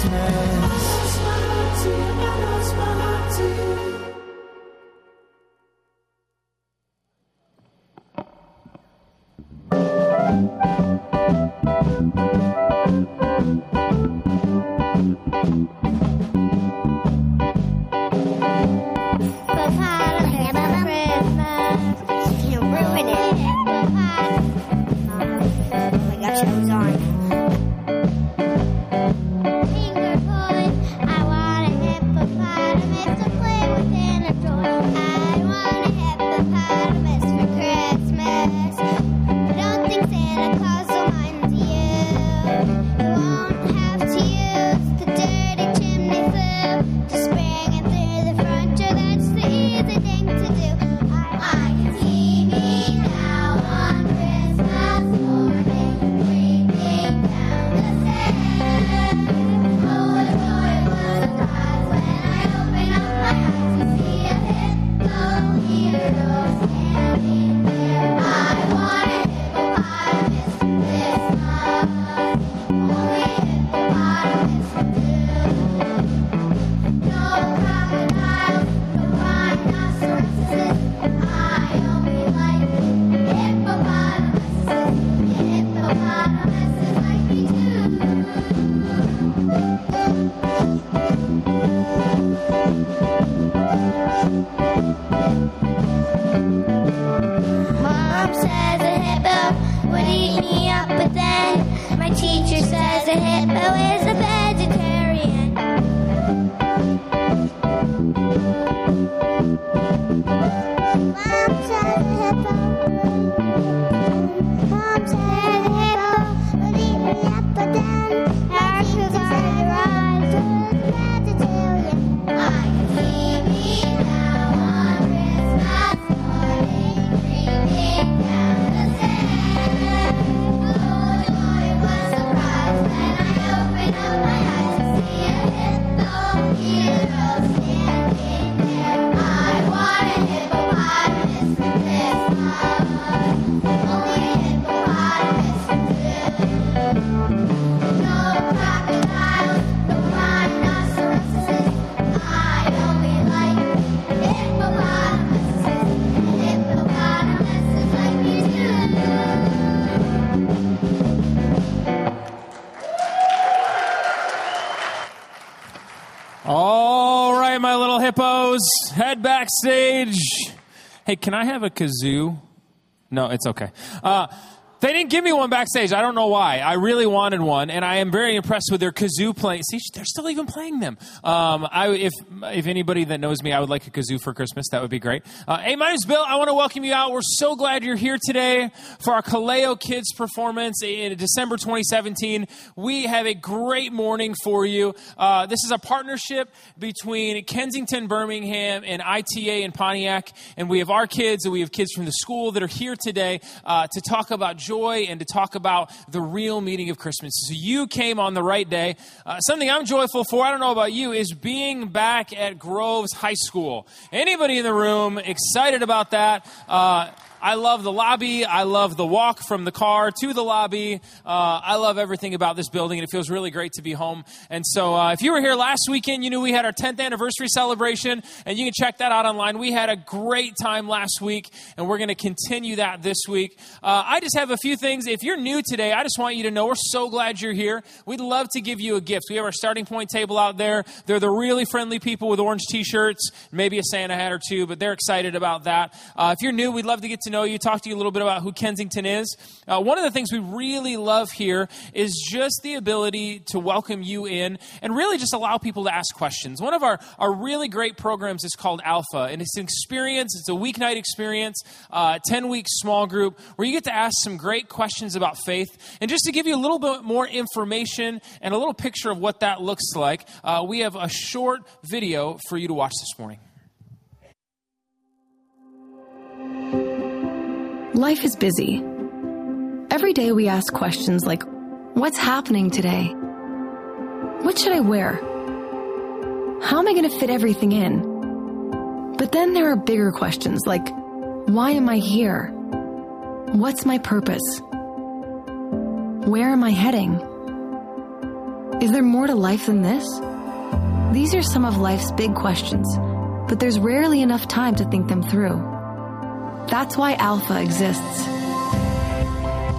Christmas. Mom head backstage. Hey, can I have a kazoo? No, it's okay. Uh, they didn't give me one backstage. I don't know why. I really wanted one, and I am very impressed with their kazoo playing. See, they're still even playing them. Um, I, if if anybody that knows me, I would like a kazoo for Christmas. That would be great. Uh, hey, my name's Bill. I want to welcome you out. We're so glad you're here today for our Kaleo Kids performance in December 2017. We have a great morning for you. Uh, this is a partnership between Kensington, Birmingham, and ITA in Pontiac, and we have our kids and we have kids from the school that are here today uh, to talk about joy and to talk about the real meaning of Christmas. So you came on the right day. Uh, something I'm joyful for, I don't know about you, is being back at Groves High School. Anybody in the room excited about that? Uh, I love the lobby. I love the walk from the car to the lobby. Uh, I love everything about this building, and it feels really great to be home. And so, uh, if you were here last weekend, you knew we had our 10th anniversary celebration, and you can check that out online. We had a great time last week, and we're going to continue that this week. Uh, I just have a few things. If you're new today, I just want you to know we're so glad you're here. We'd love to give you a gift. We have our starting point table out there. They're the really friendly people with orange t shirts, maybe a Santa hat or two, but they're excited about that. Uh, if you're new, we'd love to get to know you, talk to you a little bit about who Kensington is. Uh, one of the things we really love here is just the ability to welcome you in and really just allow people to ask questions. One of our, our really great programs is called Alpha, and it's an experience, it's a weeknight experience, uh, 10 week small group where you get to ask some great questions about faith. And just to give you a little bit more information and a little picture of what that looks like, uh, we have a short video for you to watch this morning. Life is busy. Every day we ask questions like What's happening today? What should I wear? How am I going to fit everything in? But then there are bigger questions like Why am I here? What's my purpose? Where am I heading? Is there more to life than this? These are some of life's big questions, but there's rarely enough time to think them through. That's why Alpha exists.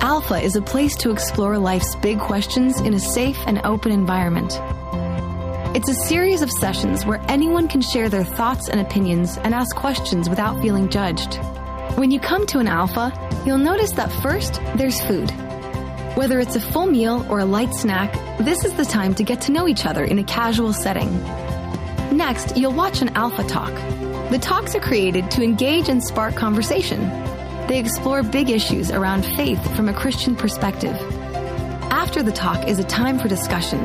Alpha is a place to explore life's big questions in a safe and open environment. It's a series of sessions where anyone can share their thoughts and opinions and ask questions without feeling judged. When you come to an Alpha, you'll notice that first, there's food. Whether it's a full meal or a light snack, this is the time to get to know each other in a casual setting. Next, you'll watch an Alpha Talk. The talks are created to engage and spark conversation. They explore big issues around faith from a Christian perspective. After the talk is a time for discussion.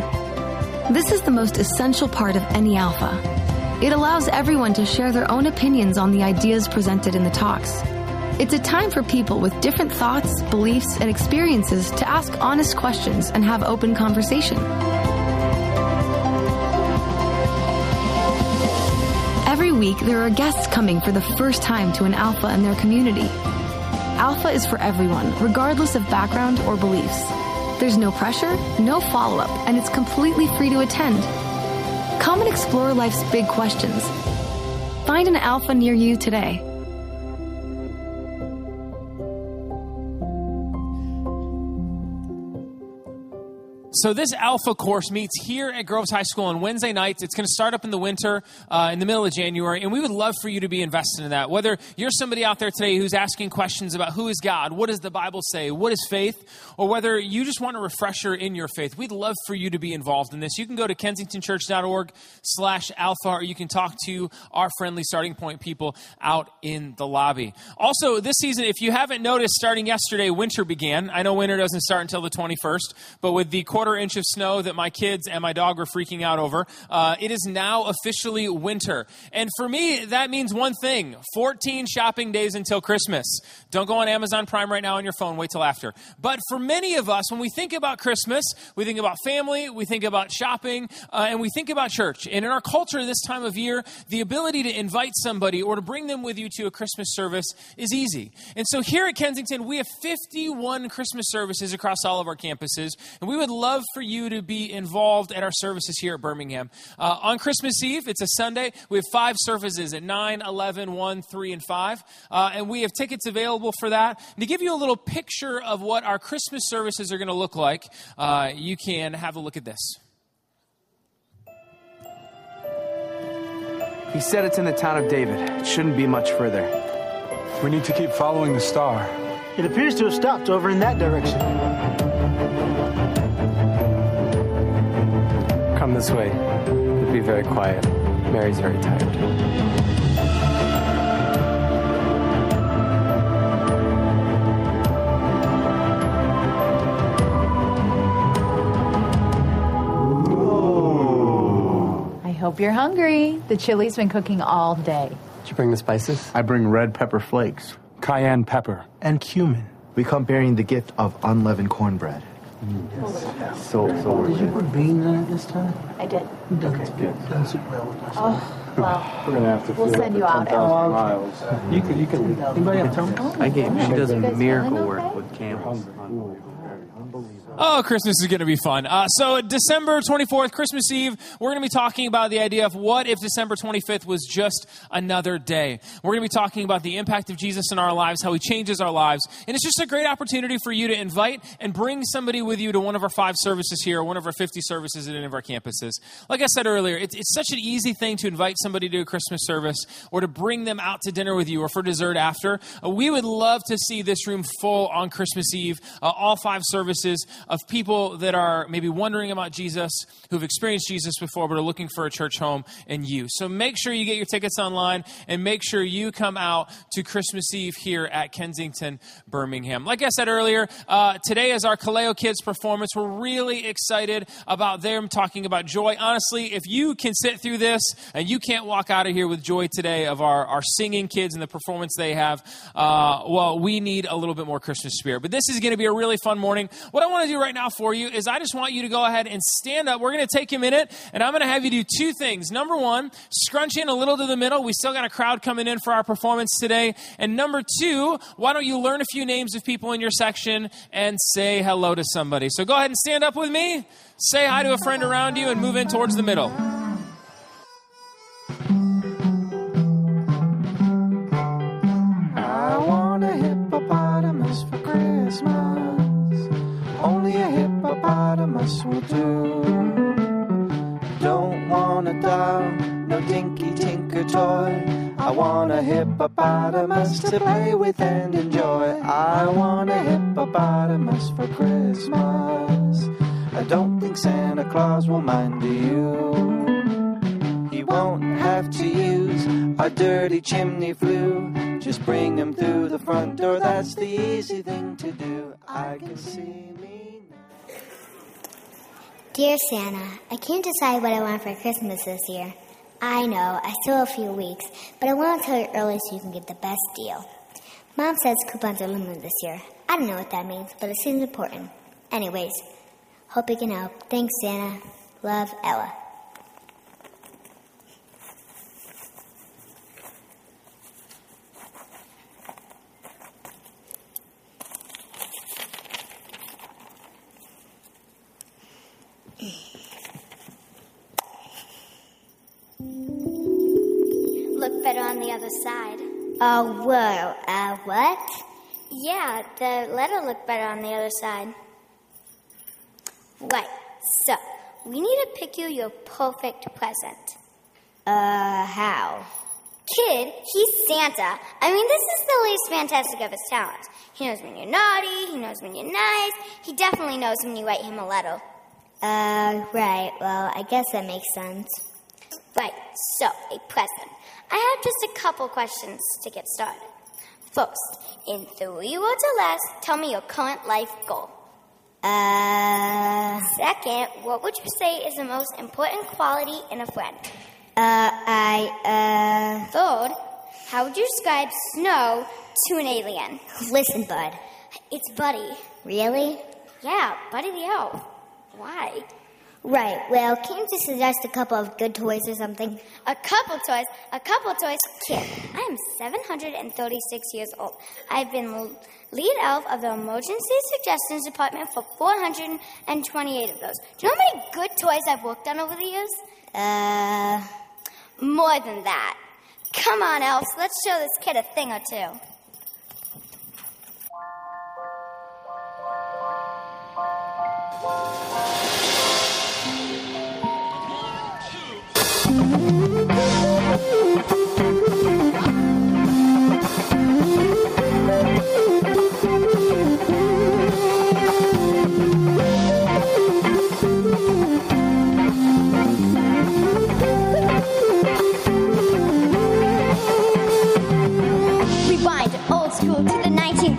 This is the most essential part of any Alpha. It allows everyone to share their own opinions on the ideas presented in the talks. It's a time for people with different thoughts, beliefs, and experiences to ask honest questions and have open conversation. Week, there are guests coming for the first time to an Alpha in their community. Alpha is for everyone, regardless of background or beliefs. There's no pressure, no follow up, and it's completely free to attend. Come and explore life's big questions. Find an Alpha near you today. So this Alpha course meets here at Groves High School on Wednesday nights. It's going to start up in the winter, uh, in the middle of January, and we would love for you to be invested in that. Whether you're somebody out there today who's asking questions about who is God, what does the Bible say, what is faith, or whether you just want a refresher in your faith, we'd love for you to be involved in this. You can go to kensingtonchurch.org slash alpha, or you can talk to our friendly starting point people out in the lobby. Also, this season, if you haven't noticed, starting yesterday, winter began. I know winter doesn't start until the 21st, but with the quarter inch of snow that my kids and my dog were freaking out over. Uh, it is now officially winter. And for me, that means one thing 14 shopping days until Christmas. Don't go on Amazon Prime right now on your phone, wait till after. But for many of us, when we think about Christmas, we think about family, we think about shopping, uh, and we think about church. And in our culture this time of year, the ability to invite somebody or to bring them with you to a Christmas service is easy. And so here at Kensington, we have 51 Christmas services across all of our campuses, and we would love for you to be involved at our services here at Birmingham. Uh, on Christmas Eve, it's a Sunday, we have five services at 9, 11, 1, 3, and 5. Uh, and we have tickets available for that. And to give you a little picture of what our Christmas services are going to look like, uh, you can have a look at this. He said it's in the town of David. It shouldn't be much further. We need to keep following the star. It appears to have stopped over in that direction. Come this way. It'll be very quiet. Mary's very tired. I hope you're hungry. The chili's been cooking all day. Did you bring the spices? I bring red pepper flakes Cayenne pepper. And cumin. We come bearing the gift of unleavened cornbread. So, so we're Did you put beans in it this time? I did. It doesn't, it doesn't sit well with us. Oh, well, We're gonna have to We'll fill send up you the out 10,000 miles. You can, you can, anybody have tongue? I gave. She does You guys miracle feeling work okay? with camels. Oh, Christmas is going to be fun. Uh, so, December 24th, Christmas Eve, we're going to be talking about the idea of what if December 25th was just another day. We're going to be talking about the impact of Jesus in our lives, how he changes our lives. And it's just a great opportunity for you to invite and bring somebody with you to one of our five services here, one of our 50 services at any of our campuses. Like I said earlier, it's, it's such an easy thing to invite somebody to a Christmas service or to bring them out to dinner with you or for dessert after. Uh, we would love to see this room full on Christmas Eve, uh, all five services of people that are maybe wondering about Jesus, who've experienced Jesus before, but are looking for a church home in you. So make sure you get your tickets online and make sure you come out to Christmas Eve here at Kensington, Birmingham. Like I said earlier, uh, today is our Kaleo Kids performance. We're really excited about them talking about joy. Honestly, if you can sit through this and you can't can't walk out of here with joy today of our, our singing kids and the performance they have, uh, well, we need a little bit more Christmas spirit. But this is going to be a really fun morning. What I want to do right now for you is I just want you to go ahead and stand up. We're going to take a minute, and I'm going to have you do two things. Number one, scrunch in a little to the middle. We still got a crowd coming in for our performance today. And number two, why don't you learn a few names of people in your section and say hello to somebody? So go ahead and stand up with me, say hi to a friend around you, and move in towards the middle. I want a hippopotamus for Christmas. Hippopotamus will do. Don't want a doll, no dinky tinker toy. I want a hippopotamus to play with and enjoy. I want a hippopotamus for Christmas. I don't think Santa Claus will mind you. He won't have to use a dirty chimney flue. Just bring him through the front door, that's the easy thing to do. I can see me. Dear Santa, I can't decide what I want for Christmas this year. I know, I still have a few weeks, but I want to tell you early so you can get the best deal. Mom says coupons are limited this year. I don't know what that means, but it seems important. Anyways, hope you can help. Thanks, Santa. Love, Ella. Look better on the other side. Oh, whoa. Uh, what? Yeah, the letter looked better on the other side. Right. So, we need to pick you your perfect present. Uh, how? Kid, he's Santa. I mean, this is the least fantastic of his talents. He knows when you're naughty, he knows when you're nice, he definitely knows when you write him a letter. Uh, right. Well, I guess that makes sense. Right, so a present. I have just a couple questions to get started. First, in three words or less, tell me your current life goal. Uh. Second, what would you say is the most important quality in a friend? Uh, I, uh. Third, how would you describe snow to an alien? Listen, Bud. It's Buddy. Really? Yeah, Buddy the Elf. Why? Right. Well, can't you suggest a couple of good toys or something? A couple toys? A couple toys? Kid, I am 736 years old. I've been lead elf of the emergency suggestions department for 428 of those. Do you know how many good toys I've worked on over the years? Uh, more than that. Come on, elves. Let's show this kid a thing or two.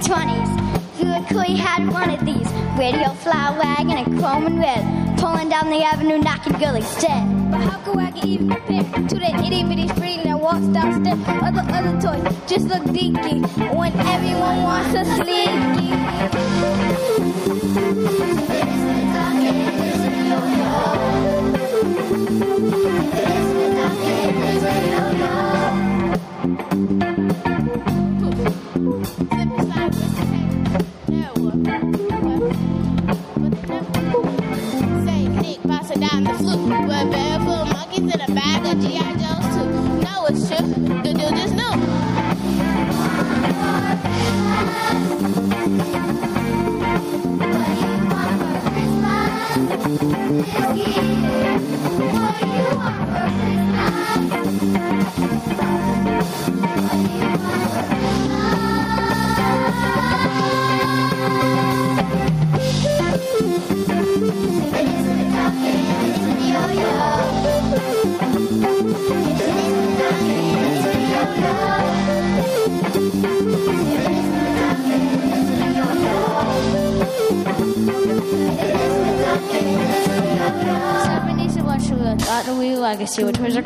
20s. Hula Cooley had one of these. Radio Flyer wagon and chrome and red. Pulling down the avenue, knocking girlies dead. But how could I even compare to that itty bitty freak that walks downstairs? Other, other toys just look geeky when everyone wants a sneaky.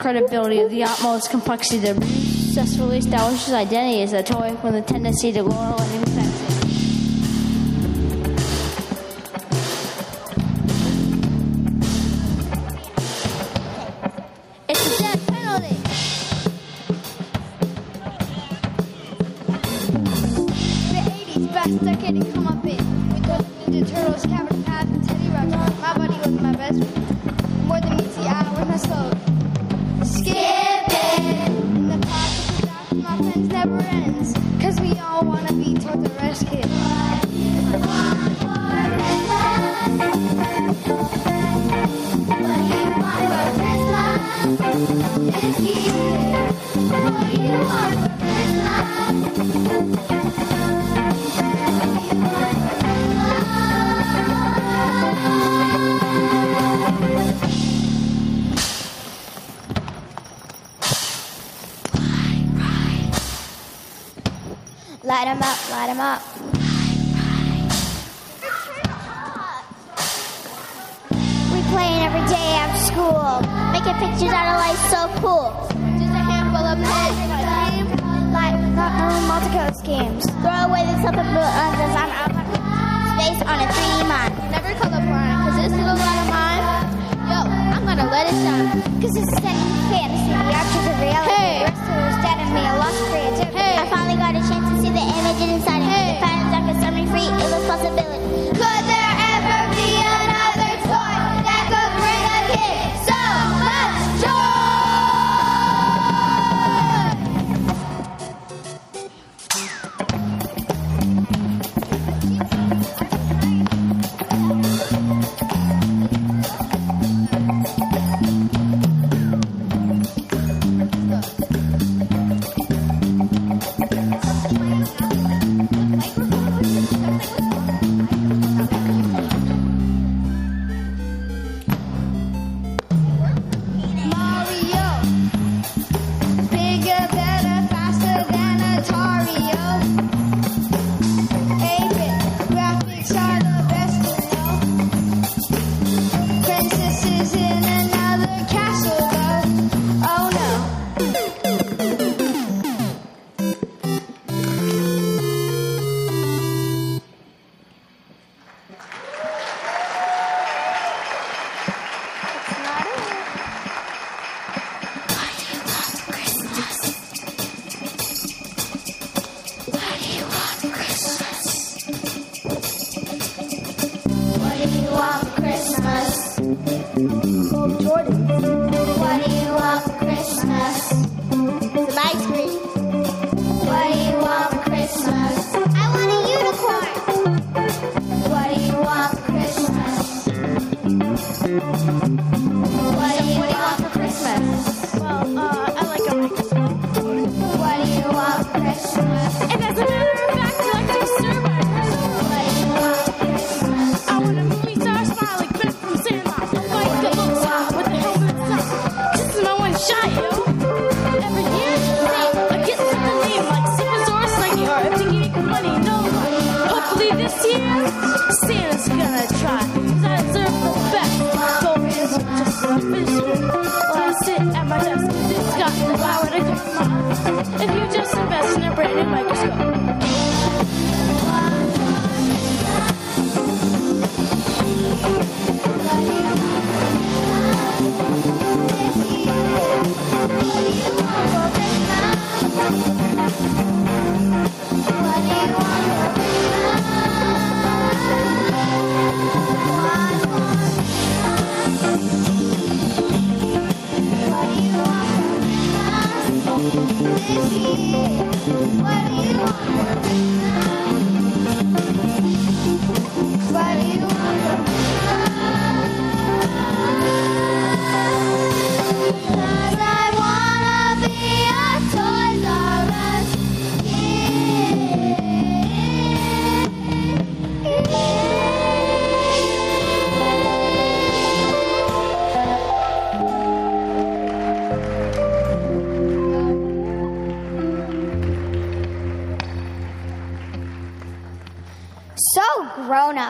credibility of the utmost complexity. That successfully establishes identity is a toy with a tendency to glorify Light them up, light them up. We playing every day after school. Making pictures out of life so cool. Just a handful of pens and. Light um, multi-code schemes. Throw away the slip and put others on our space on a 3D mind. Never colorblind, cause this is a lot of mine. Yo, I'm gonna let it shine. Cause this is fantasy, the art of the reality me a lost creativity. Hey. I finally got a chance to see the images inside of hey. me. The patterns I could set me free, it was possibility. Cause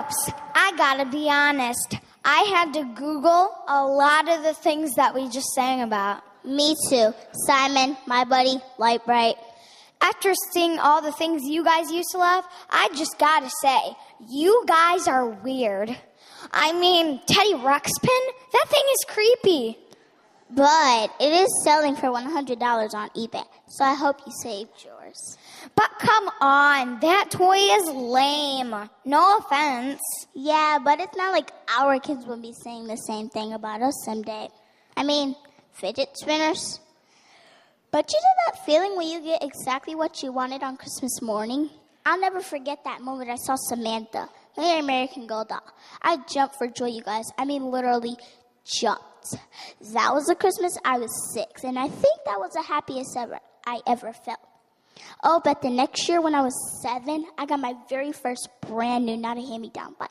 ups, I gotta be honest. I had to Google a lot of the things that we just sang about. Me too. Simon, my buddy, Lite-Brite. After seeing all the things you guys used to love, I just gotta say, you guys are weird. I mean, Teddy Ruxpin? That thing is creepy. But it is selling for $100 on eBay, so I hope you saved yours. But come on, that toy is lame. No offense. Yeah, but it's not like our kids will be saying the same thing about us someday. I mean, fidget spinners. But you know that feeling when you get exactly what you wanted on Christmas morning? I'll never forget that moment I saw Samantha, my American Girl doll. I jumped for joy, you guys. I mean, literally jumped. That was the Christmas I was six, and I think that was the happiest ever I ever felt. Oh, but the next year when I was seven, I got my very first brand new, not a hand me down bike.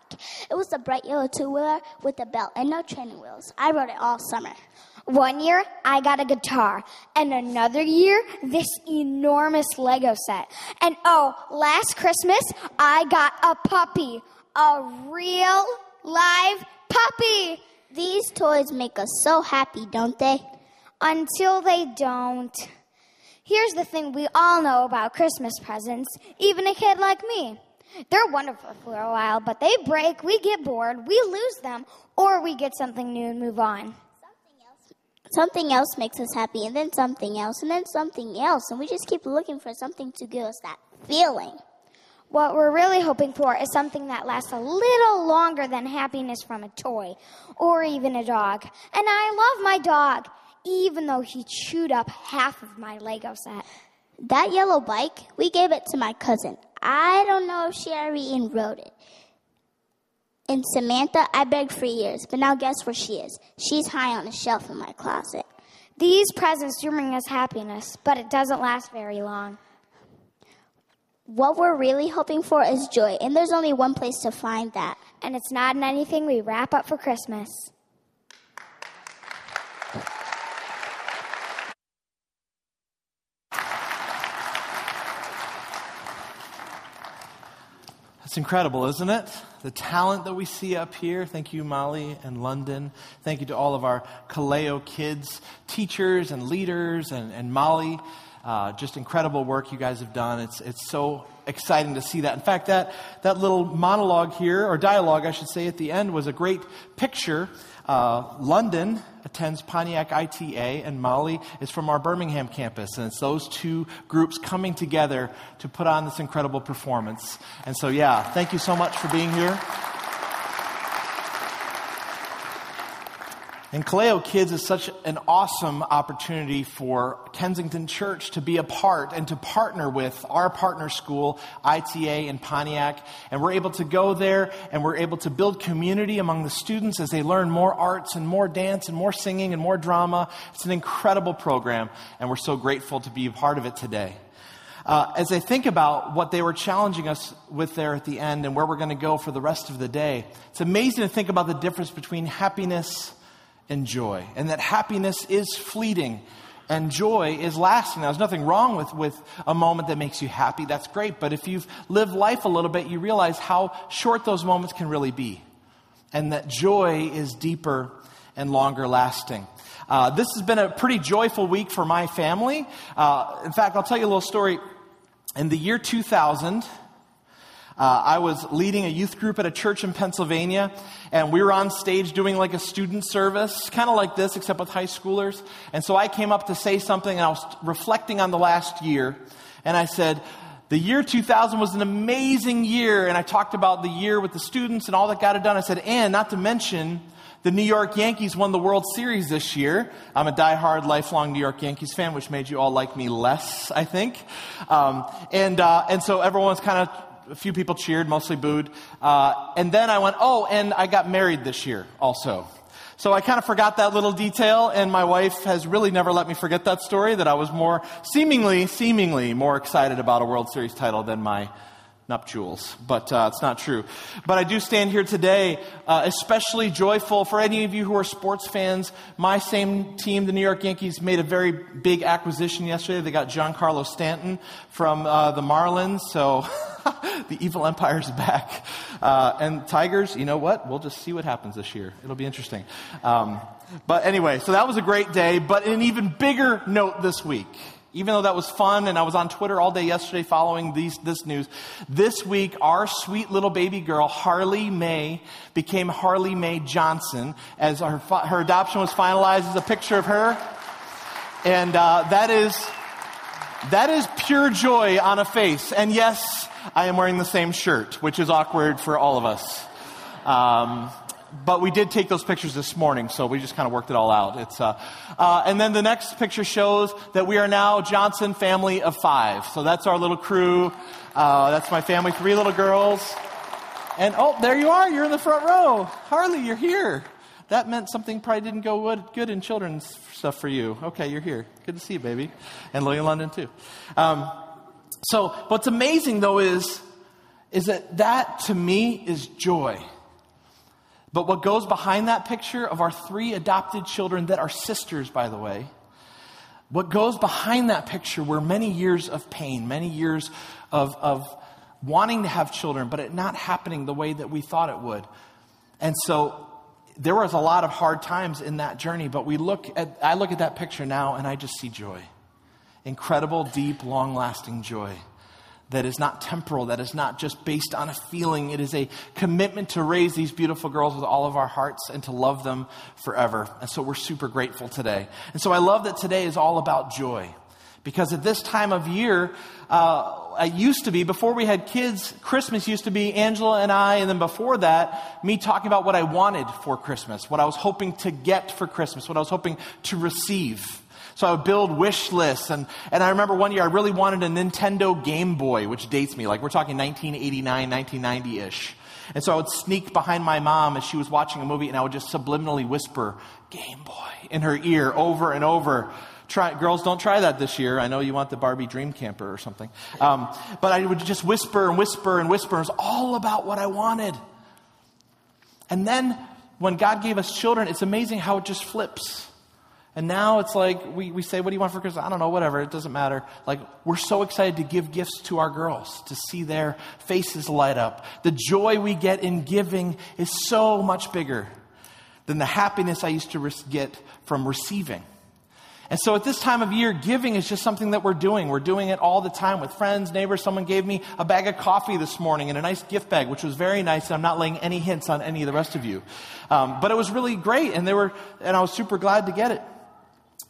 It was a bright yellow two wheeler with a belt and no training wheels. I rode it all summer. One year, I got a guitar. And another year, this enormous Lego set. And oh, last Christmas, I got a puppy. A real, live puppy. These toys make us so happy, don't they? Until they don't. Here's the thing we all know about Christmas presents, even a kid like me. They're wonderful for a while, but they break, we get bored, we lose them, or we get something new and move on. Something else makes us happy, and then something else, and then something else, and we just keep looking for something to give us that feeling. What we're really hoping for is something that lasts a little longer than happiness from a toy or even a dog. And I love my dog, even though he chewed up half of my Lego set. That yellow bike, we gave it to my cousin. I don't know if she ever even rode it. And Samantha, I begged for years, but now guess where she is? She's high on a shelf in my closet. These presents do bring us happiness, but it doesn't last very long. What we're really hoping for is joy, and there's only one place to find that. And it's not in anything we wrap up for Christmas. It's incredible, isn't it? The talent that we see up here. Thank you, Molly and London. Thank you to all of our Kaleo kids, teachers and leaders, and, and Molly. Uh, just incredible work you guys have done. It's, it's so exciting to see that. In fact, that, that little monologue here, or dialogue, I should say, at the end was a great picture. Uh, London attends Pontiac ITA, and Molly is from our Birmingham campus. And it's those two groups coming together to put on this incredible performance. And so, yeah, thank you so much for being here. And Kaleo Kids is such an awesome opportunity for Kensington Church to be a part and to partner with our partner school, ITA in Pontiac. And we're able to go there and we're able to build community among the students as they learn more arts and more dance and more singing and more drama. It's an incredible program, and we're so grateful to be a part of it today. Uh, as I think about what they were challenging us with there at the end and where we're going to go for the rest of the day, it's amazing to think about the difference between happiness and joy, and that happiness is fleeting and joy is lasting. Now, there's nothing wrong with, with a moment that makes you happy. That's great. But if you've lived life a little bit, you realize how short those moments can really be, and that joy is deeper and longer lasting. Uh, this has been a pretty joyful week for my family. Uh, in fact, I'll tell you a little story. In the year 2000, uh, I was leading a youth group at a church in Pennsylvania, and we were on stage doing like a student service, kind of like this, except with high schoolers. And so I came up to say something, and I was reflecting on the last year, and I said, the year 2000 was an amazing year, and I talked about the year with the students and all that got it done. I said, and not to mention, the New York Yankees won the World Series this year. I'm a die-hard, lifelong New York Yankees fan, which made you all like me less, I think. Um, and uh, and so everyone's kind of a few people cheered, mostly booed. Uh, and then I went, oh, and I got married this year also. So I kind of forgot that little detail, and my wife has really never let me forget that story that I was more, seemingly, seemingly more excited about a World Series title than my nuptials, but uh, it's not true. But I do stand here today, uh, especially joyful for any of you who are sports fans. My same team, the New York Yankees, made a very big acquisition yesterday. They got Giancarlo Stanton from uh, the Marlins, so the evil empire's back. Uh, and Tigers, you know what? We'll just see what happens this year. It'll be interesting. Um, but anyway, so that was a great day. But an even bigger note this week even though that was fun and I was on Twitter all day yesterday following these, this news, this week our sweet little baby girl, Harley May, became Harley May Johnson as her, her adoption was finalized as a picture of her. And uh, that is, that is pure joy on a face. And yes, I am wearing the same shirt, which is awkward for all of us. Um, but we did take those pictures this morning, so we just kind of worked it all out. It's, uh, uh, and then the next picture shows that we are now Johnson family of five. So that's our little crew. Uh, that's my family, three little girls. And oh, there you are. You're in the front row. Harley, you're here. That meant something probably didn't go good in children's stuff for you. Okay, you're here. Good to see you, baby. And Lily London, too. Um, so what's amazing, though, is, is that that, to me, is joy. But what goes behind that picture of our three adopted children that are sisters, by the way, what goes behind that picture were many years of pain, many years of, of wanting to have children, but it not happening the way that we thought it would. And so there was a lot of hard times in that journey, but we look at, I look at that picture now and I just see joy. Incredible, deep, long lasting joy that is not temporal, that is not just based on a feeling. It is a commitment to raise these beautiful girls with all of our hearts and to love them forever. And so we're super grateful today. And so I love that today is all about joy. Because at this time of year, uh, it used to be, before we had kids, Christmas used to be Angela and I, and then before that, me talking about what I wanted for Christmas, what I was hoping to get for Christmas, what I was hoping to receive. So I would build wish lists. And, and I remember one year I really wanted a Nintendo Game Boy, which dates me. Like we're talking 1989, 1990 ish. And so I would sneak behind my mom as she was watching a movie and I would just subliminally whisper, Game Boy, in her ear over and over. Try, girls, don't try that this year. I know you want the Barbie Dream Camper or something. Um, but I would just whisper and whisper and whisper. It was all about what I wanted. And then when God gave us children, it's amazing how it just flips. And now it's like we, we say, What do you want for Christmas? I don't know, whatever, it doesn't matter. Like, we're so excited to give gifts to our girls, to see their faces light up. The joy we get in giving is so much bigger than the happiness I used to get from receiving. And so at this time of year, giving is just something that we're doing. We're doing it all the time with friends, neighbors. Someone gave me a bag of coffee this morning and a nice gift bag, which was very nice. And I'm not laying any hints on any of the rest of you. Um, but it was really great. And they were, and I was super glad to get it.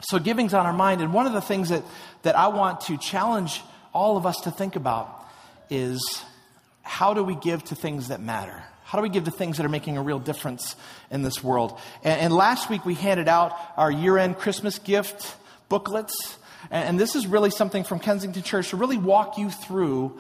So giving's on our mind. And one of the things that, that I want to challenge all of us to think about is how do we give to things that matter? How do we give to things that are making a real difference in this world? And, and last week we handed out our year end Christmas gift booklets. And, and this is really something from Kensington Church to really walk you through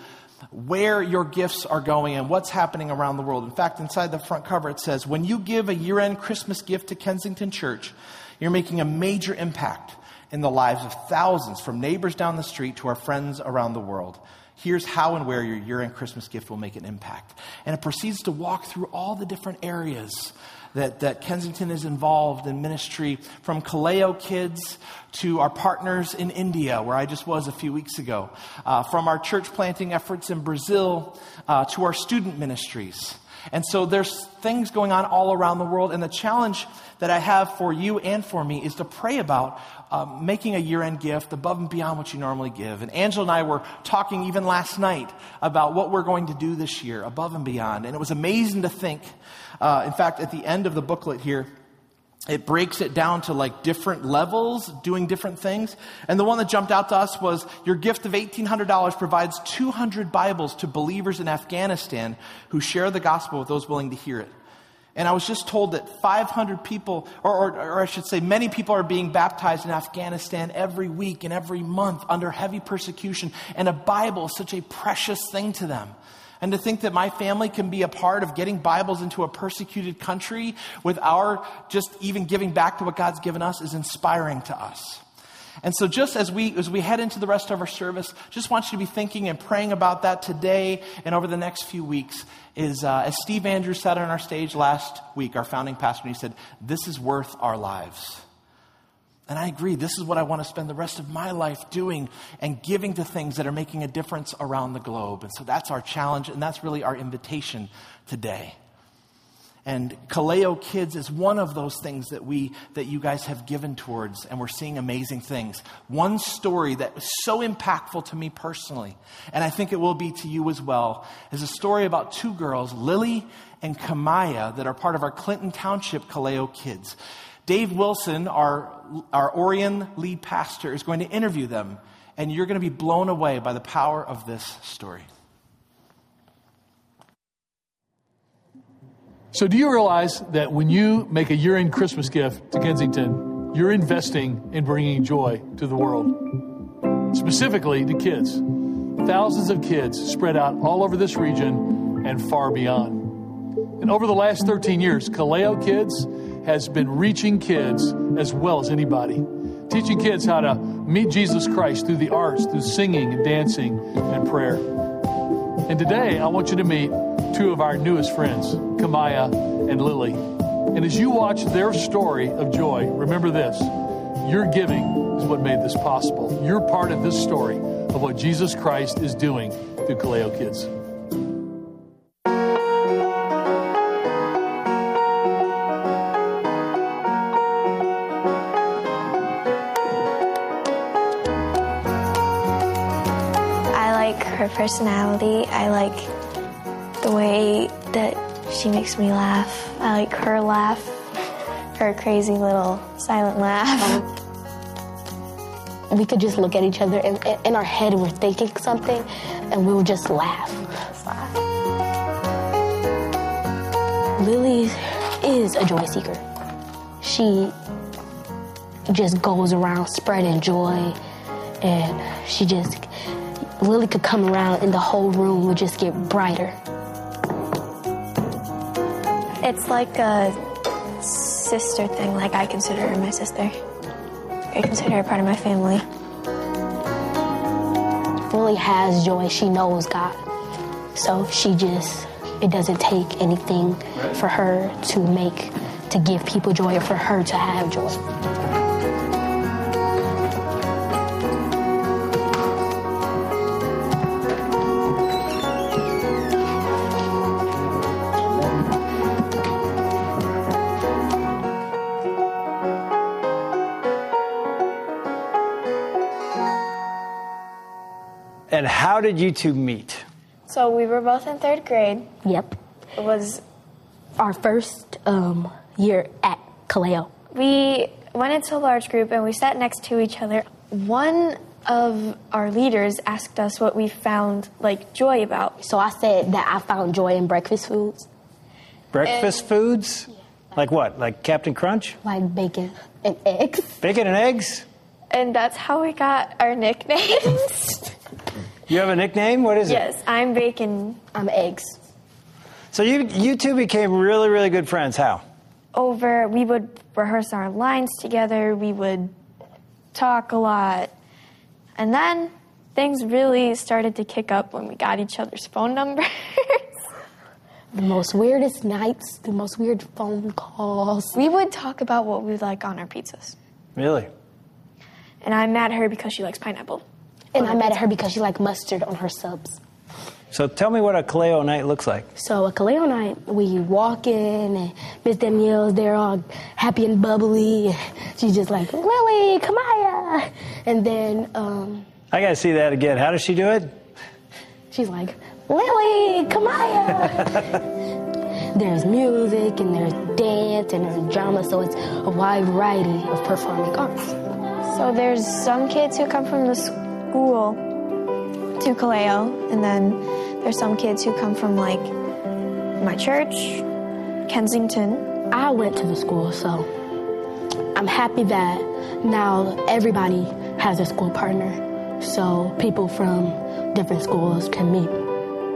where your gifts are going and what's happening around the world. In fact, inside the front cover it says, when you give a year end Christmas gift to Kensington Church, you're making a major impact in the lives of thousands, from neighbors down the street to our friends around the world. Here's how and where your year end Christmas gift will make an impact. And it proceeds to walk through all the different areas that, that Kensington is involved in ministry, from Kaleo Kids to our partners in India, where I just was a few weeks ago, uh, from our church planting efforts in Brazil uh, to our student ministries. And so there's things going on all around the world. And the challenge that I have for you and for me is to pray about um, making a year end gift above and beyond what you normally give. And Angela and I were talking even last night about what we're going to do this year above and beyond. And it was amazing to think. Uh, in fact, at the end of the booklet here, it breaks it down to like different levels, doing different things. And the one that jumped out to us was your gift of $1,800 provides 200 Bibles to believers in Afghanistan who share the gospel with those willing to hear it. And I was just told that 500 people, or, or, or, I should say, many people are being baptized in Afghanistan every week and every month under heavy persecution. And a Bible is such a precious thing to them. And to think that my family can be a part of getting Bibles into a persecuted country with our just even giving back to what God's given us is inspiring to us. And so just as we as we head into the rest of our service, just want you to be thinking and praying about that today and over the next few weeks. Is uh, as Steve Andrews said on our stage last week, our founding pastor, he said, "This is worth our lives." And I agree. This is what I want to spend the rest of my life doing and giving to things that are making a difference around the globe. And so that's our challenge, and that's really our invitation today. And Kaleo Kids is one of those things that we that you guys have given towards, and we're seeing amazing things. One story that was so impactful to me personally, and I think it will be to you as well, is a story about two girls, Lily and Kamaya, that are part of our Clinton Township Kaleo Kids. Dave Wilson, our, our Orion lead pastor, is going to interview them, and you're going to be blown away by the power of this story. So, do you realize that when you make a year end Christmas gift to Kensington, you're investing in bringing joy to the world, specifically to kids? Thousands of kids spread out all over this region and far beyond. And over the last 13 years, Kaleo Kids has been reaching kids as well as anybody, teaching kids how to meet Jesus Christ through the arts, through singing and dancing and prayer. And today, I want you to meet two of our newest friends, Kamaya and Lily. And as you watch their story of joy, remember this your giving is what made this possible. You're part of this story of what Jesus Christ is doing through Kaleo Kids. I like her personality. I like the way that she makes me laugh. I like her laugh, her crazy little silent laugh. Um, we could just look at each other and in our head we're thinking something and we would just laugh. Lily is a joy seeker. She just goes around spreading joy and she just Lily could come around and the whole room would just get brighter. It's like a sister thing. Like I consider her my sister. I consider her part of my family. Lily has joy. She knows God. So she just, it doesn't take anything for her to make, to give people joy or for her to have joy. How did you two meet? So we were both in third grade. Yep. It was Our first um, year at Kaleo. We went into a large group and we sat next to each other. One of our leaders asked us what we found like joy about. So I said that I found joy in breakfast foods, Breakfast foods? Like what? Like Captain Crunch? like bacon and eggs. Bacon and eggs? And that's how we got our nicknames. You have a nickname? What is it? yes, I'm bacon. I'm eggs. So you you two became really, really good friends. How? Over, we would rehearse our lines together, we would talk a lot. And then things really started to kick up when we got each other's phone numbers. The most weirdest nights, the most weird phone calls. we would talk about what we like on our pizzas. Really? And I am mad at her because she likes pineapple. And I met her because she liked mustard on her subs. So tell me what a Kaleo night looks like. So a Kaleo night, we walk in and Miss Danielle's they're all happy and bubbly. She's just like, Lily, Kamaya. And then um, I gotta see that again. How does she do it? she's like, Lily, Kamaya. there's music and there's dance and there's drama, so it's a wide variety of performing arts. So there's some kids who come from the school to Kaleo, and then there's some kids who come from like my church, Kensington. I went to the school, so I'm happy that now everybody has a school partner. So people from different schools can meet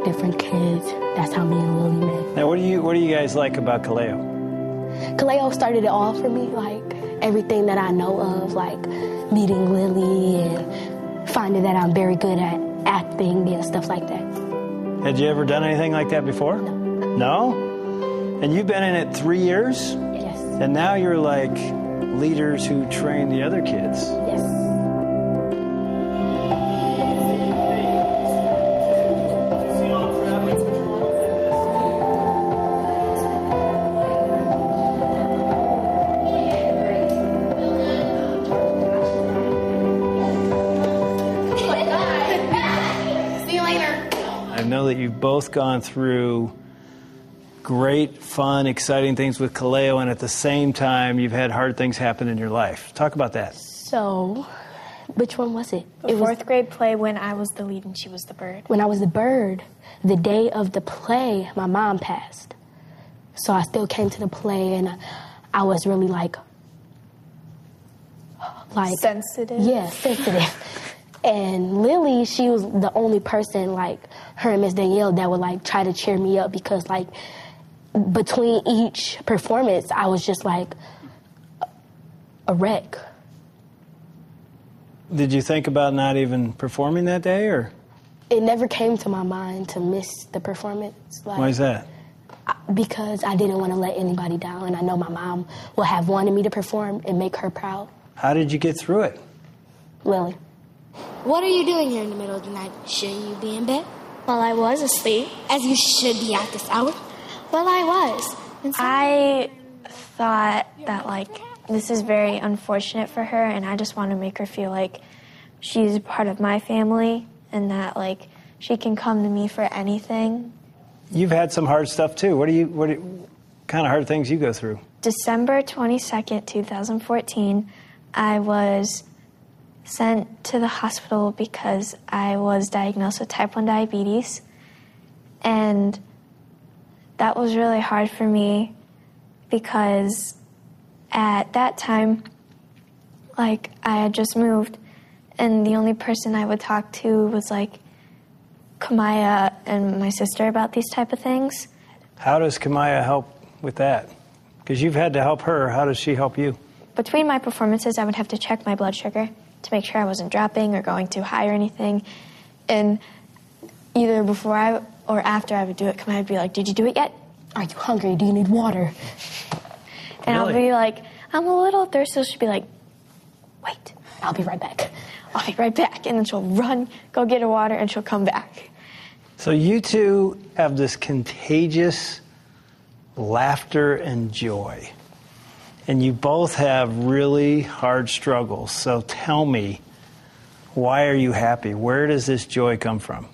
different kids. That's how me and Lily met. Now, what do you what do you guys like about Kaleo? Kaleo started it all for me, like everything that I know of, like meeting Lily and finding that I'm very good at acting and stuff like that. Had you ever done anything like that before? No. No? And you've been in it three years? Yes. And now you're like leaders who train the other kids. Yes. I know that you've both gone through great, fun, exciting things with Kaleo, and at the same time, you've had hard things happen in your life. Talk about that. So, which one was it? The fourth grade play when I was the lead and she was the bird. When I was the bird, the day of the play, my mom passed. So I still came to the play and I was really like, like sensitive. Yeah, sensitive. And Lily, she was the only person like her and Miss Danielle that would like try to cheer me up because like between each performance, I was just like a wreck. Did you think about not even performing that day, or It never came to my mind to miss the performance. Like, why is that? because I didn't want to let anybody down, and I know my mom will have wanted me to perform and make her proud. How did you get through it? Lily. What are you doing here in the middle of the night? Shouldn't you be in bed? Well, I was asleep. As you should be at this hour. Well, I was. I thought that, like, this is very unfortunate for her, and I just want to make her feel like she's part of my family and that, like, she can come to me for anything. You've had some hard stuff too. What do you? What do you, kind of hard things you go through? December 22nd, 2014, I was sent to the hospital because I was diagnosed with type 1 diabetes. And that was really hard for me because at that time, like, I had just moved, and the only person I would talk to was like Kamaya and my sister about these type of things. How does Kamaya help with that? Because you've had to help her. How does she help you? Between my performances, I would have to check my blood sugar to make sure I wasn't dropping or going too high or anything. And either before I or after I would do it, Kamaya would be like, Did you do it yet? Are you hungry? Do you need water? And I'll be like, I'm a little thirsty. She'll be like, Wait, I'll be right back. I'll be right back. And then she'll run, go get her water, and she'll come back. So you two have this contagious laughter and joy. And you both have really hard struggles. So tell me, why are you happy? Where does this joy come from?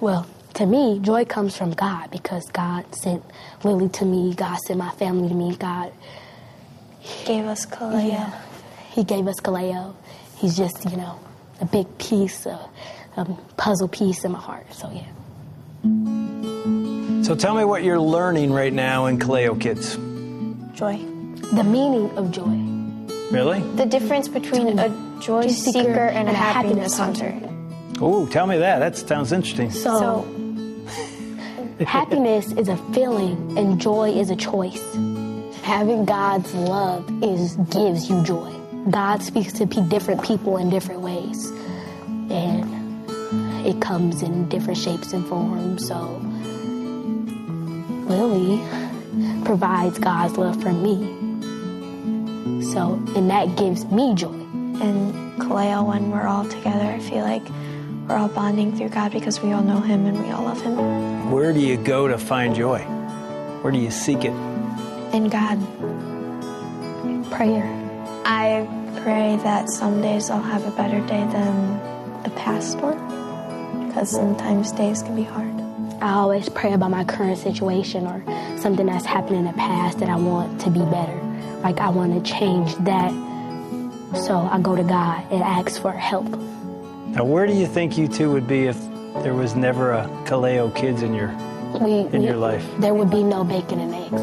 Well, to me, joy comes from God because God sent Lily to me, God sent my family to me, God gave us Kaleo. Yeah, he gave us Kaleo. He's just, you know, a big piece, a, a puzzle piece in my heart. So, yeah. So tell me what you're learning right now in Kaleo Kids. Joy. The meaning of joy. Really? The difference between a joy seeker and a happiness hunter. Ooh, tell me that. That sounds interesting. So, happiness is a feeling and joy is a choice. Having God's love is gives you joy. God speaks to different people in different ways, and it comes in different shapes and forms. So, Lily provides God's love for me. So, and that gives me joy. And Kaleo, when we're all together, I feel like we're all bonding through God because we all know Him and we all love Him. Where do you go to find joy? Where do you seek it? In God. Prayer. I pray that some days I'll have a better day than the past one because sometimes days can be hard. I always pray about my current situation or something that's happened in the past that I want to be better. Like I want to change that. So I go to God and ask for help. Now, where do you think you two would be if there was never a Kaleo Kids in your We, in we- your life? There would be no bacon and eggs.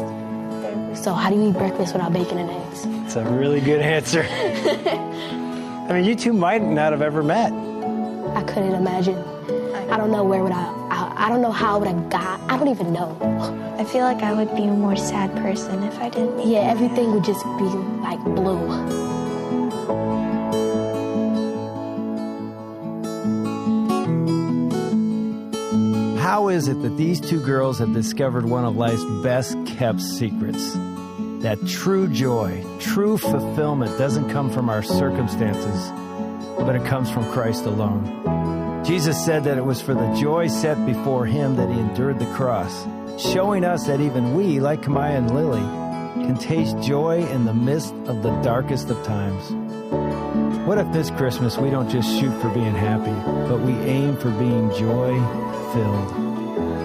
So how do you eat breakfast without bacon and eggs? It's a really good answer. I mean, you two might not have ever met. I couldn't imagine. I don't know where would I, I, I don't know how would I got, I don't even know. I feel like I would be a more sad person if I didn't. Yeah, everything would just be like blue. How is it that these two girls have discovered one of life's best kept secrets? That true joy, true fulfillment doesn't come from our circumstances, but it comes from Christ alone. Jesus said that it was for the joy set before him that he endured the cross, showing us that even we, like Kamaya and Lily, can taste joy in the midst of the darkest of times. What if this Christmas we don't just shoot for being happy, but we aim for being joy filled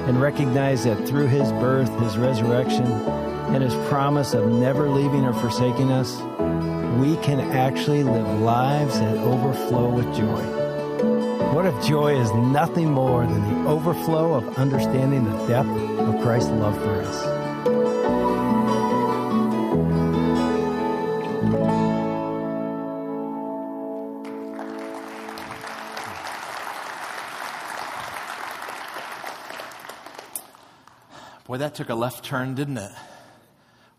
and recognize that through his birth, his resurrection, and his promise of never leaving or forsaking us, we can actually live lives that overflow with joy. What if joy is nothing more than the overflow of understanding the depth of Christ's love for us? Boy, that took a left turn, didn't it?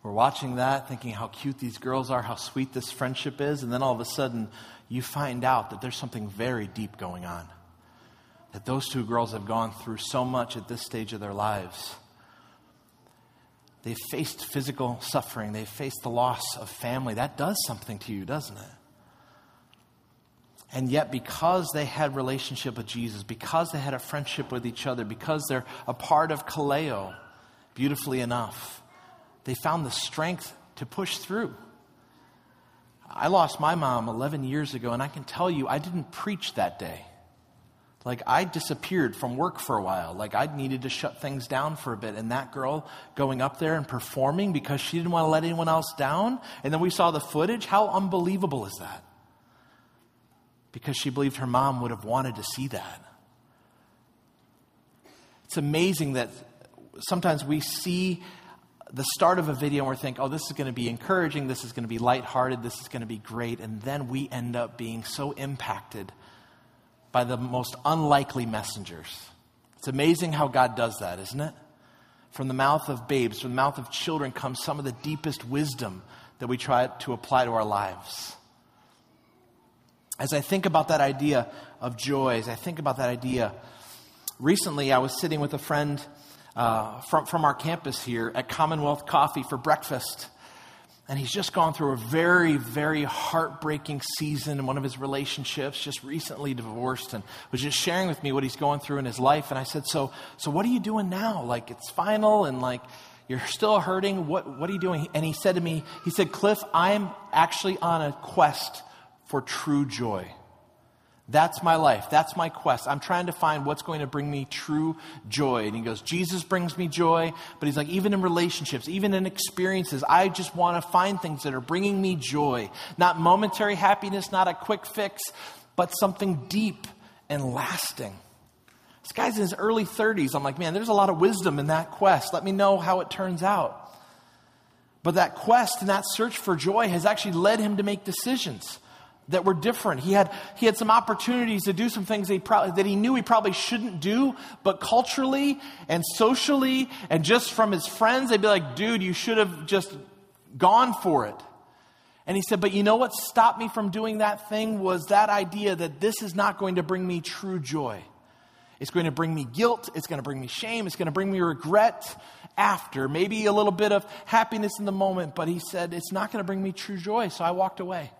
We're watching that, thinking how cute these girls are, how sweet this friendship is, and then all of a sudden you find out that there's something very deep going on. That those two girls have gone through so much at this stage of their lives. They've faced physical suffering, they've faced the loss of family. That does something to you, doesn't it? And yet, because they had relationship with Jesus, because they had a friendship with each other, because they're a part of Kaleo, beautifully enough, they found the strength to push through. I lost my mom 11 years ago, and I can tell you, I didn't preach that day. Like, I disappeared from work for a while. Like, I needed to shut things down for a bit. And that girl going up there and performing because she didn't want to let anyone else down, and then we saw the footage, how unbelievable is that? Because she believed her mom would have wanted to see that. It's amazing that sometimes we see the start of a video and we think, oh, this is going to be encouraging, this is going to be lighthearted, this is going to be great, and then we end up being so impacted by the most unlikely messengers. It's amazing how God does that, isn't it? From the mouth of babes, from the mouth of children comes some of the deepest wisdom that we try to apply to our lives. As I think about that idea of joy, as I think about that idea, recently I was sitting with a friend uh, from, from our campus here at Commonwealth Coffee for breakfast. And he's just gone through a very, very heartbreaking season in one of his relationships, just recently divorced, and was just sharing with me what he's going through in his life. And I said, So, so what are you doing now? Like, it's final, and like, you're still hurting. What, what are you doing? And he said to me, He said, Cliff, I'm actually on a quest for true joy. That's my life. That's my quest. I'm trying to find what's going to bring me true joy. And he goes, Jesus brings me joy. But he's like, even in relationships, even in experiences, I just want to find things that are bringing me joy. Not momentary happiness, not a quick fix, but something deep and lasting. This guy's in his early 30s. I'm like, man, there's a lot of wisdom in that quest. Let me know how it turns out. But that quest and that search for joy has actually led him to make decisions that were different. He had, he had some opportunities to do some things that he, that he knew he probably shouldn't do, but culturally and socially and just from his friends, they'd be like, dude, you should have just gone for it. And he said, but you know what stopped me from doing that thing was that idea that this is not going to bring me true joy. It's going to bring me guilt. It's going to bring me shame. It's going to bring me regret after, maybe a little bit of happiness in the moment. But he said, it's not going to bring me true joy. So I walked away.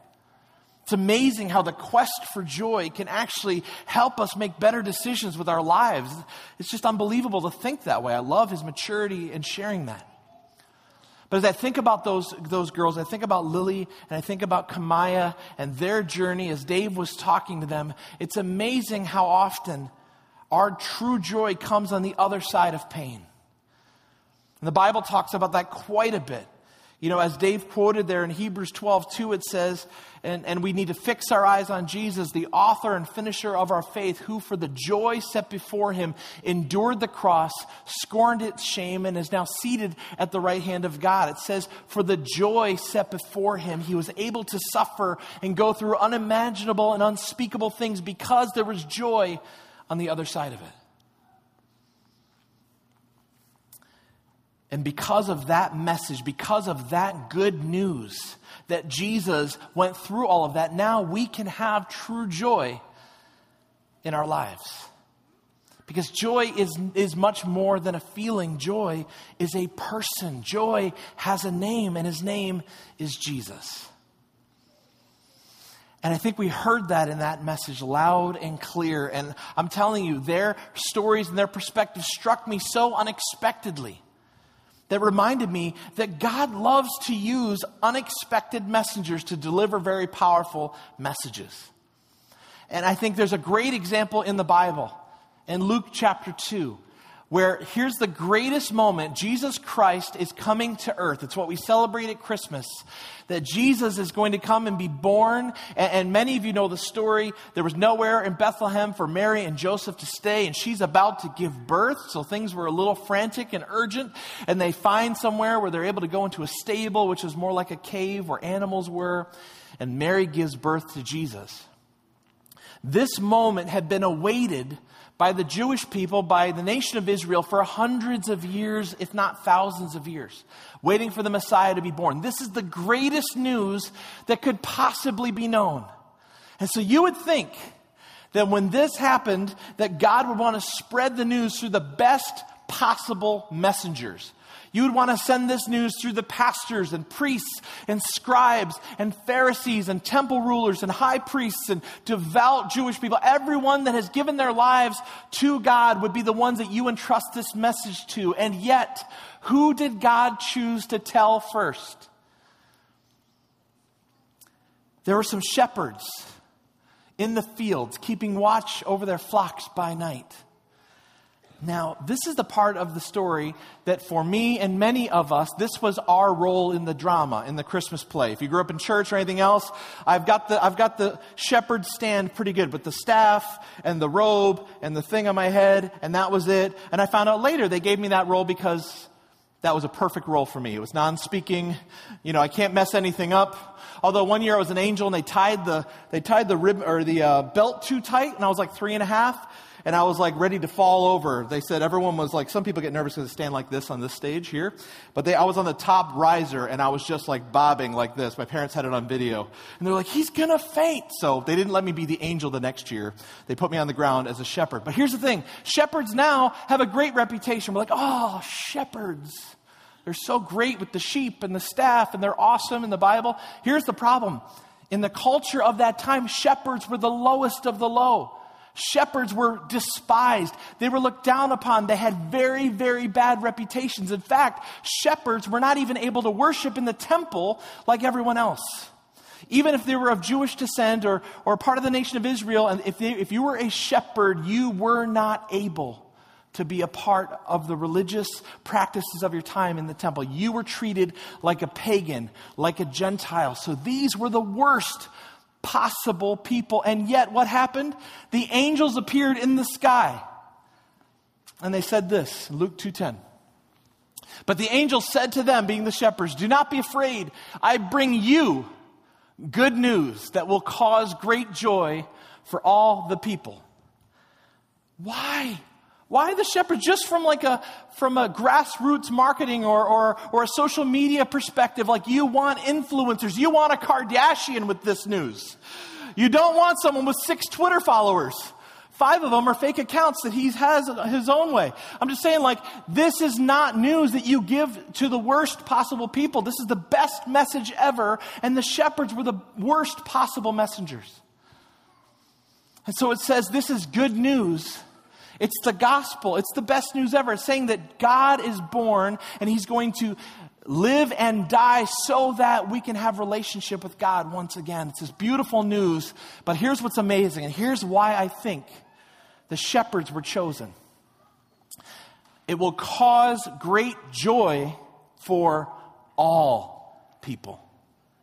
It's amazing how the quest for joy can actually help us make better decisions with our lives. It's just unbelievable to think that way. I love his maturity in sharing that. But as I think about those, those girls, I think about Lily and I think about Kamaya and their journey as Dave was talking to them, it's amazing how often our true joy comes on the other side of pain. And the Bible talks about that quite a bit. You know, as Dave quoted there in Hebrews 12, 2, it says, and, and we need to fix our eyes on Jesus, the author and finisher of our faith, who for the joy set before him endured the cross, scorned its shame, and is now seated at the right hand of God. It says, for the joy set before him, he was able to suffer and go through unimaginable and unspeakable things because there was joy on the other side of it. And because of that message, because of that good news that Jesus went through all of that, now we can have true joy in our lives. Because joy is, is much more than a feeling. Joy is a person. Joy has a name, and his name is Jesus. And I think we heard that in that message loud and clear. And I'm telling you, their stories and their perspectives struck me so unexpectedly that reminded me that God loves to use unexpected messengers to deliver very powerful messages. And I think there's a great example in the Bible in Luke chapter 2, where here's the greatest moment Jesus Christ is coming to earth. It's what we celebrate at Christmas. That Jesus is going to come and be born. And, many of you know the story. There was nowhere in Bethlehem for Mary and Joseph to stay, and she's about to give birth. So things were a little frantic and urgent. And they find somewhere where they're able to go into a stable, which is more like a cave where animals were. And Mary gives birth to Jesus. This moment had been awaited by the Jewish people, by the nation of Israel for hundreds of years, if not thousands of years, waiting for the Messiah to be born. This is the greatest news that could possibly be known. And so you would think that when this happened, that God would want to spread the news through the best possible messengers. You would want to send this news through the pastors and priests and scribes and Pharisees and temple rulers and high priests and devout Jewish people. Everyone that has given their lives to God would be the ones that you entrust this message to. And yet, who did God choose to tell first? There were some shepherds in the fields keeping watch over their flocks by night. Now, this is the part of the story that for me and many of us, this was our role in the drama, in the Christmas play. If you grew up in church or anything else, I've got the, I've got the shepherd stand pretty good with the staff and the robe and the thing on my head, and that was it. And I found out later they gave me that role because that was a perfect role for me. It was non speaking. You know, I can't mess anything up. Although one year I was an angel and they tied the, they tied the rib or the uh, belt too tight and I was like three and a half and I was like ready to fall over. They said everyone was like, some people get nervous because they stand like this on this stage here. But they, I was on the top riser and I was just like bobbing like this. My parents had it on video. And they're like, he's gonna faint. So they didn't let me be the angel the next year. They put me on the ground as a shepherd. But here's the thing shepherds now have a great reputation. We're like, oh, shepherds. They're so great with the sheep and the staff and they're awesome in the Bible. Here's the problem. In the culture of that time, shepherds were the lowest of the low. Shepherds were despised. They were looked down upon. They had very, very bad reputations. In fact, shepherds were not even able to worship in the temple like everyone else. Even if they were of Jewish descent or, or part of the nation of Israel, and if, they, if you were a shepherd, you were not able to be a part of the religious practices of your time in the temple. You were treated like a pagan, like a Gentile. So these were the worst possible people. And yet, what happened? The angels appeared in the sky. And they said this, Luke 2:10. But the angel said to them, being the shepherds, Do not be afraid. I bring you good news that will cause great joy for all the people. Why? Why the shepherd? Just from like a from a grassroots marketing or, or or a social media perspective, like you want influencers, you want a Kardashian with this news. You don't want someone with six Twitter followers. Five of them are fake accounts that he has his own way. I'm just saying, like, this is not news that you give to the worst possible people. This is the best message ever, and the shepherds were the worst possible messengers. And so it says, this is good news it's the gospel. It's the best news ever. It's saying that God is born and he's going to live and die so that we can have relationship with God once again. It's this beautiful news. But here's what's amazing and here's why I think the shepherds were chosen. It will cause great joy for all people.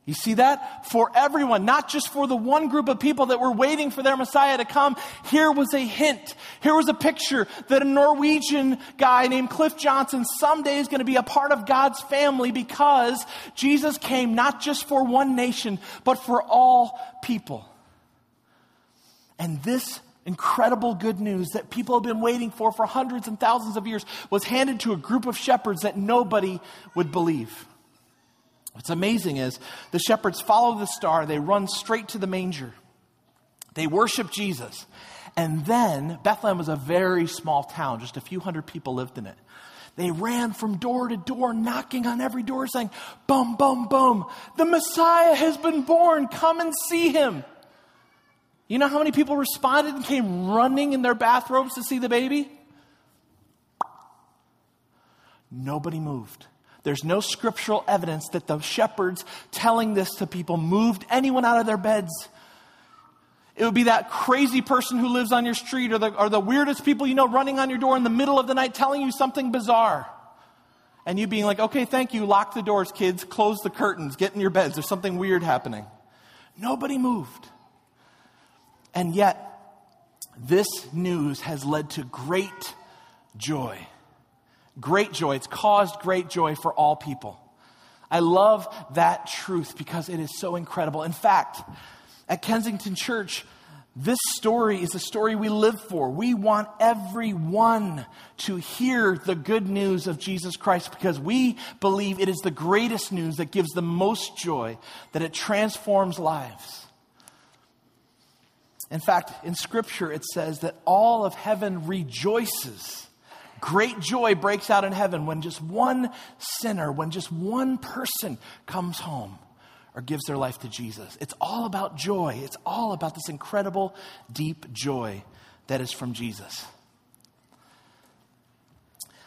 You see that? For everyone, not just for the one group of people that were waiting for their Messiah to come. Here was a hint. Here was a picture that a Norwegian guy named Cliff Johnson someday is going to be a part of God's family because Jesus came not just for one nation, but for all people. And this incredible good news that people have been waiting for for hundreds and thousands of years was handed to a group of shepherds that nobody would believe. What's amazing is the shepherds follow the star, they run straight to the manger, they worship Jesus. And then Bethlehem was a very small town, just a few hundred people lived in it. They ran from door to door, knocking on every door, saying, Boom, boom, boom, the Messiah has been born. Come and see him. You know how many people responded and came running in their bathrobes to see the baby? Nobody moved. There's no scriptural evidence that the shepherds telling this to people moved anyone out of their beds. It would be that crazy person who lives on your street or the, or the weirdest people you know running on your door in the middle of the night telling you something bizarre. And you being like, okay, thank you, lock the doors, kids, close the curtains, get in your beds, there's something weird happening. Nobody moved. And yet, this news has led to great joy. Great joy. It's caused great joy for all people. I love that truth because it is so incredible. In fact, at Kensington Church, this story is a story we live for. We want everyone to hear the good news of Jesus Christ because we believe it is the greatest news that gives the most joy, that it transforms lives. In fact, in Scripture, it says that all of heaven rejoices. Great joy breaks out in heaven when just one sinner, when just one person comes home or gives their life to Jesus. It's all about joy. It's all about this incredible, deep joy that is from Jesus.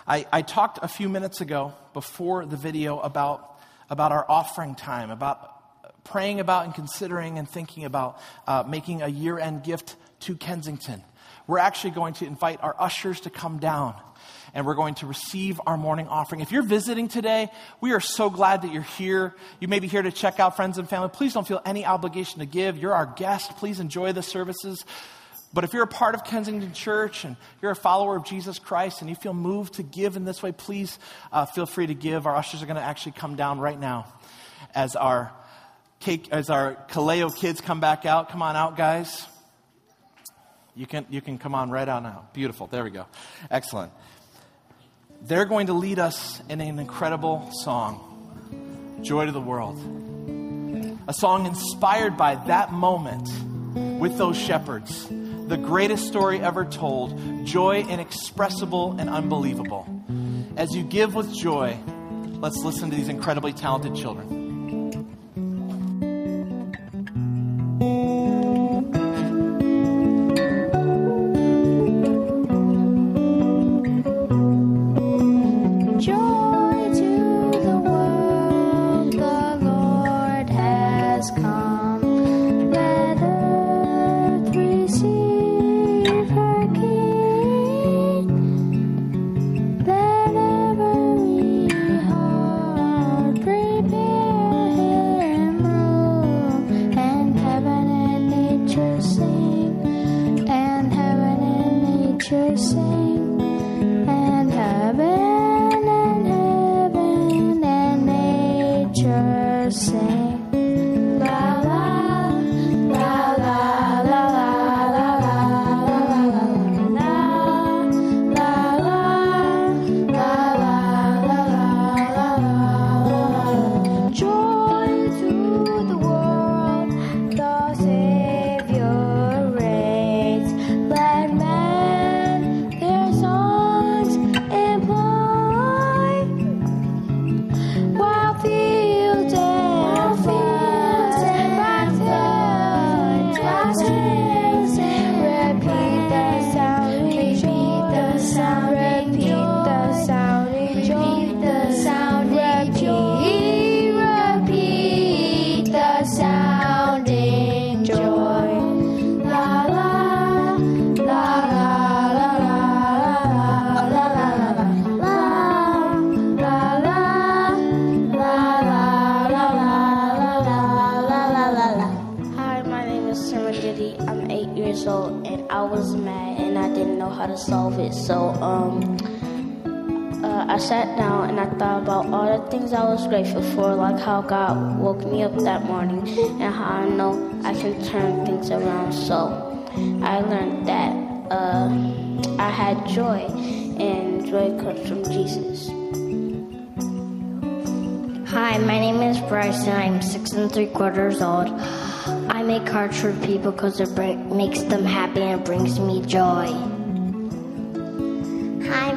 I, I talked a few minutes ago before the video about, about our offering time, about praying about and considering and thinking about uh, making a year end gift to Kensington. We're actually going to invite our ushers to come down and we're going to receive our morning offering. If you're visiting today, we are so glad that you're here. You may be here to check out friends and family. Please don't feel any obligation to give. You're our guest. Please enjoy the services. But if you're a part of Kensington Church and you're a follower of Jesus Christ and you feel moved to give in this way, please uh, feel free to give. Our ushers are going to actually come down right now as our cake, as our Kaleo kids come back out. Come on out, guys. You can, you can come on right on out. Beautiful. There we go. Excellent. They're going to lead us in an incredible song, Joy to the World. A song inspired by that moment with those shepherds. The greatest story ever told, joy inexpressible and unbelievable. As you give with joy, let's listen to these incredibly talented children. How God woke me up that morning, and how I know I can turn things around. So, I learned that uh, I had joy, and joy comes from Jesus. Hi, my name is Bryce, and I'm six and three quarters old. I make cards for people because it makes them happy and brings me joy.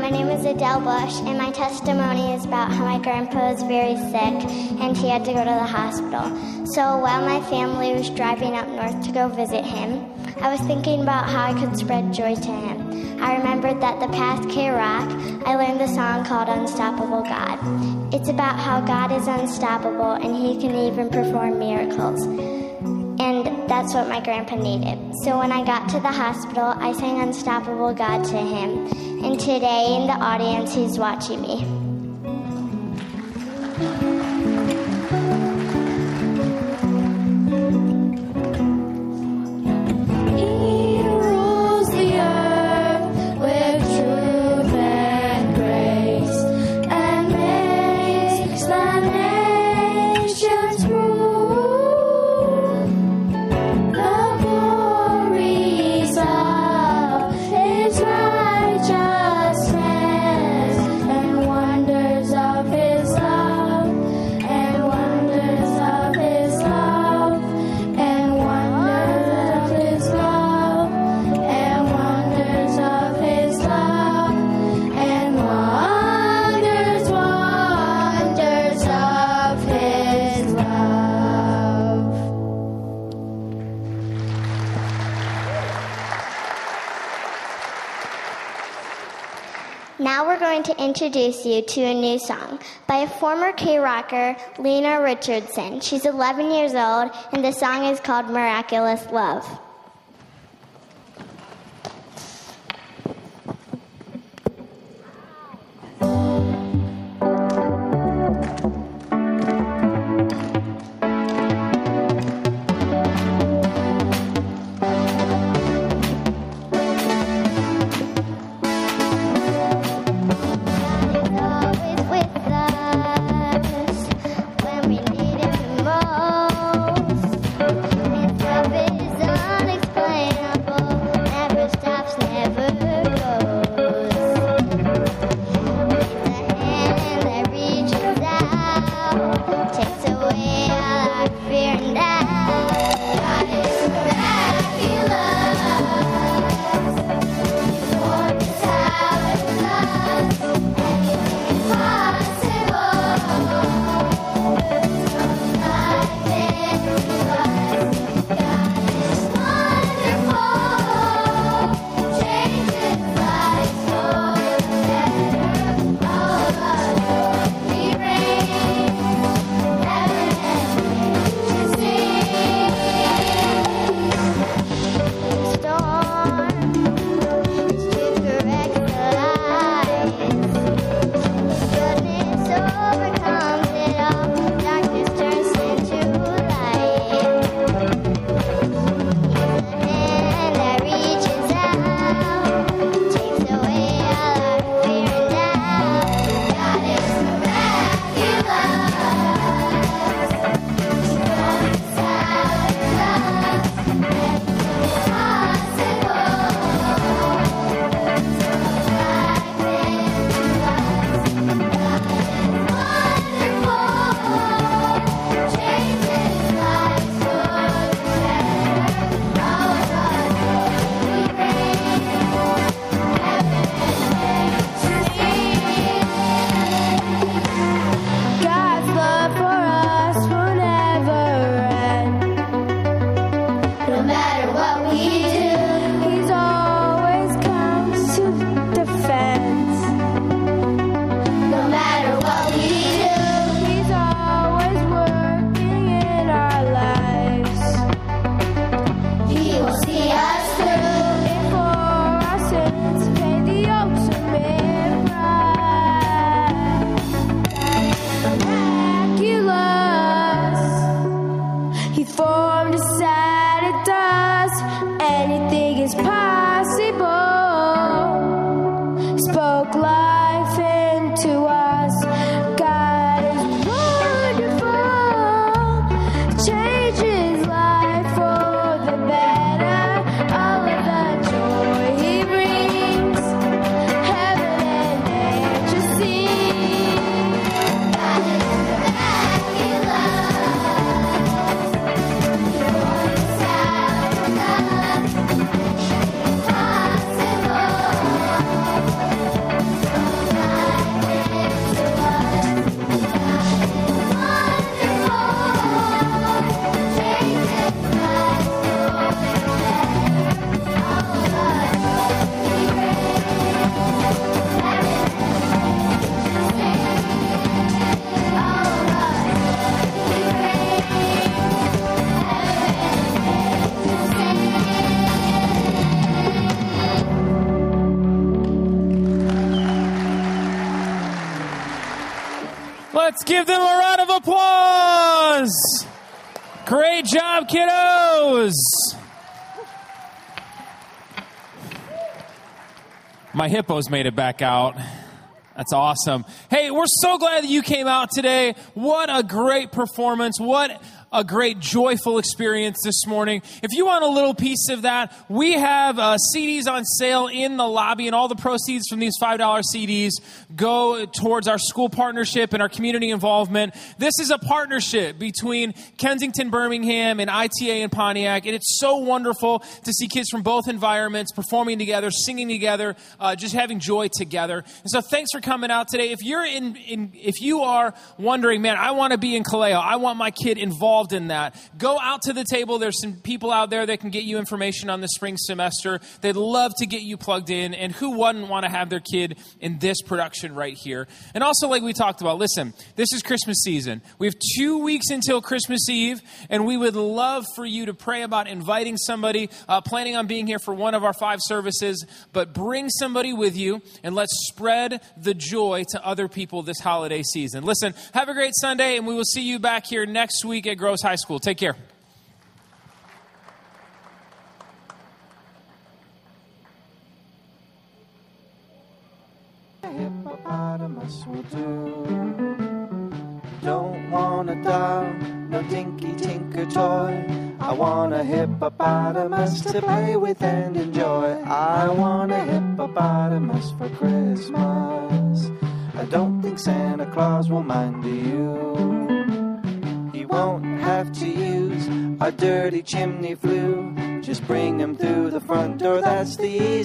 My name is Adele Bush, and my testimony is about how my grandpa was very sick and he had to go to the hospital. So while my family was driving up north to go visit him, I was thinking about how I could spread joy to him. I remembered that the past K Rock, I learned the song called Unstoppable God. It's about how God is unstoppable and he can even perform miracles. And that's what my grandpa needed. So when I got to the hospital, I sang Unstoppable God to him. And today in the audience, he's watching me. Introduce you to a new song by a former K rocker, Lena Richardson. She's 11 years old, and the song is called Miraculous Love. Give them a round of applause. Great job, kiddos. My hippos made it back out. That's awesome. Hey, we're so glad that you came out today. What a great performance. What a great joyful experience this morning. If you want a little piece of that, we have uh, CDs on sale in the lobby, and all the proceeds from these $5 CDs go towards our school partnership and our community involvement. This is a partnership between Kensington, Birmingham, and ITA and Pontiac, and it's so wonderful to see kids from both environments performing together, singing together, uh, just having joy together. And so, thanks for coming out today. If you're in, in if you are wondering, man, I want to be in Kaleo, I want my kid involved in that. Go out to the table. There's some people out there that can get you information on the spring semester. They'd love to get you plugged in. And who wouldn't want to have their kid in this production right here? And also, like we talked about, listen, this is Christmas season. We have two weeks until Christmas Eve, and we would love for you to pray about inviting somebody, uh, planning on being here for one of our five services, but bring somebody with you and let's spread the joy to other people this holiday season. Listen, have a great Sunday, and we will see you back here next week at High School. Take care. hippopotamus will do. Don't want a doll, no dinky Tinkertoy. I want a hippopotamus to play with and enjoy. I want a hippopotamus for Christmas. I don't think Santa Claus will mind you. Won't have to use a dirty chimney flue. Just bring him through the front door, that's the easy.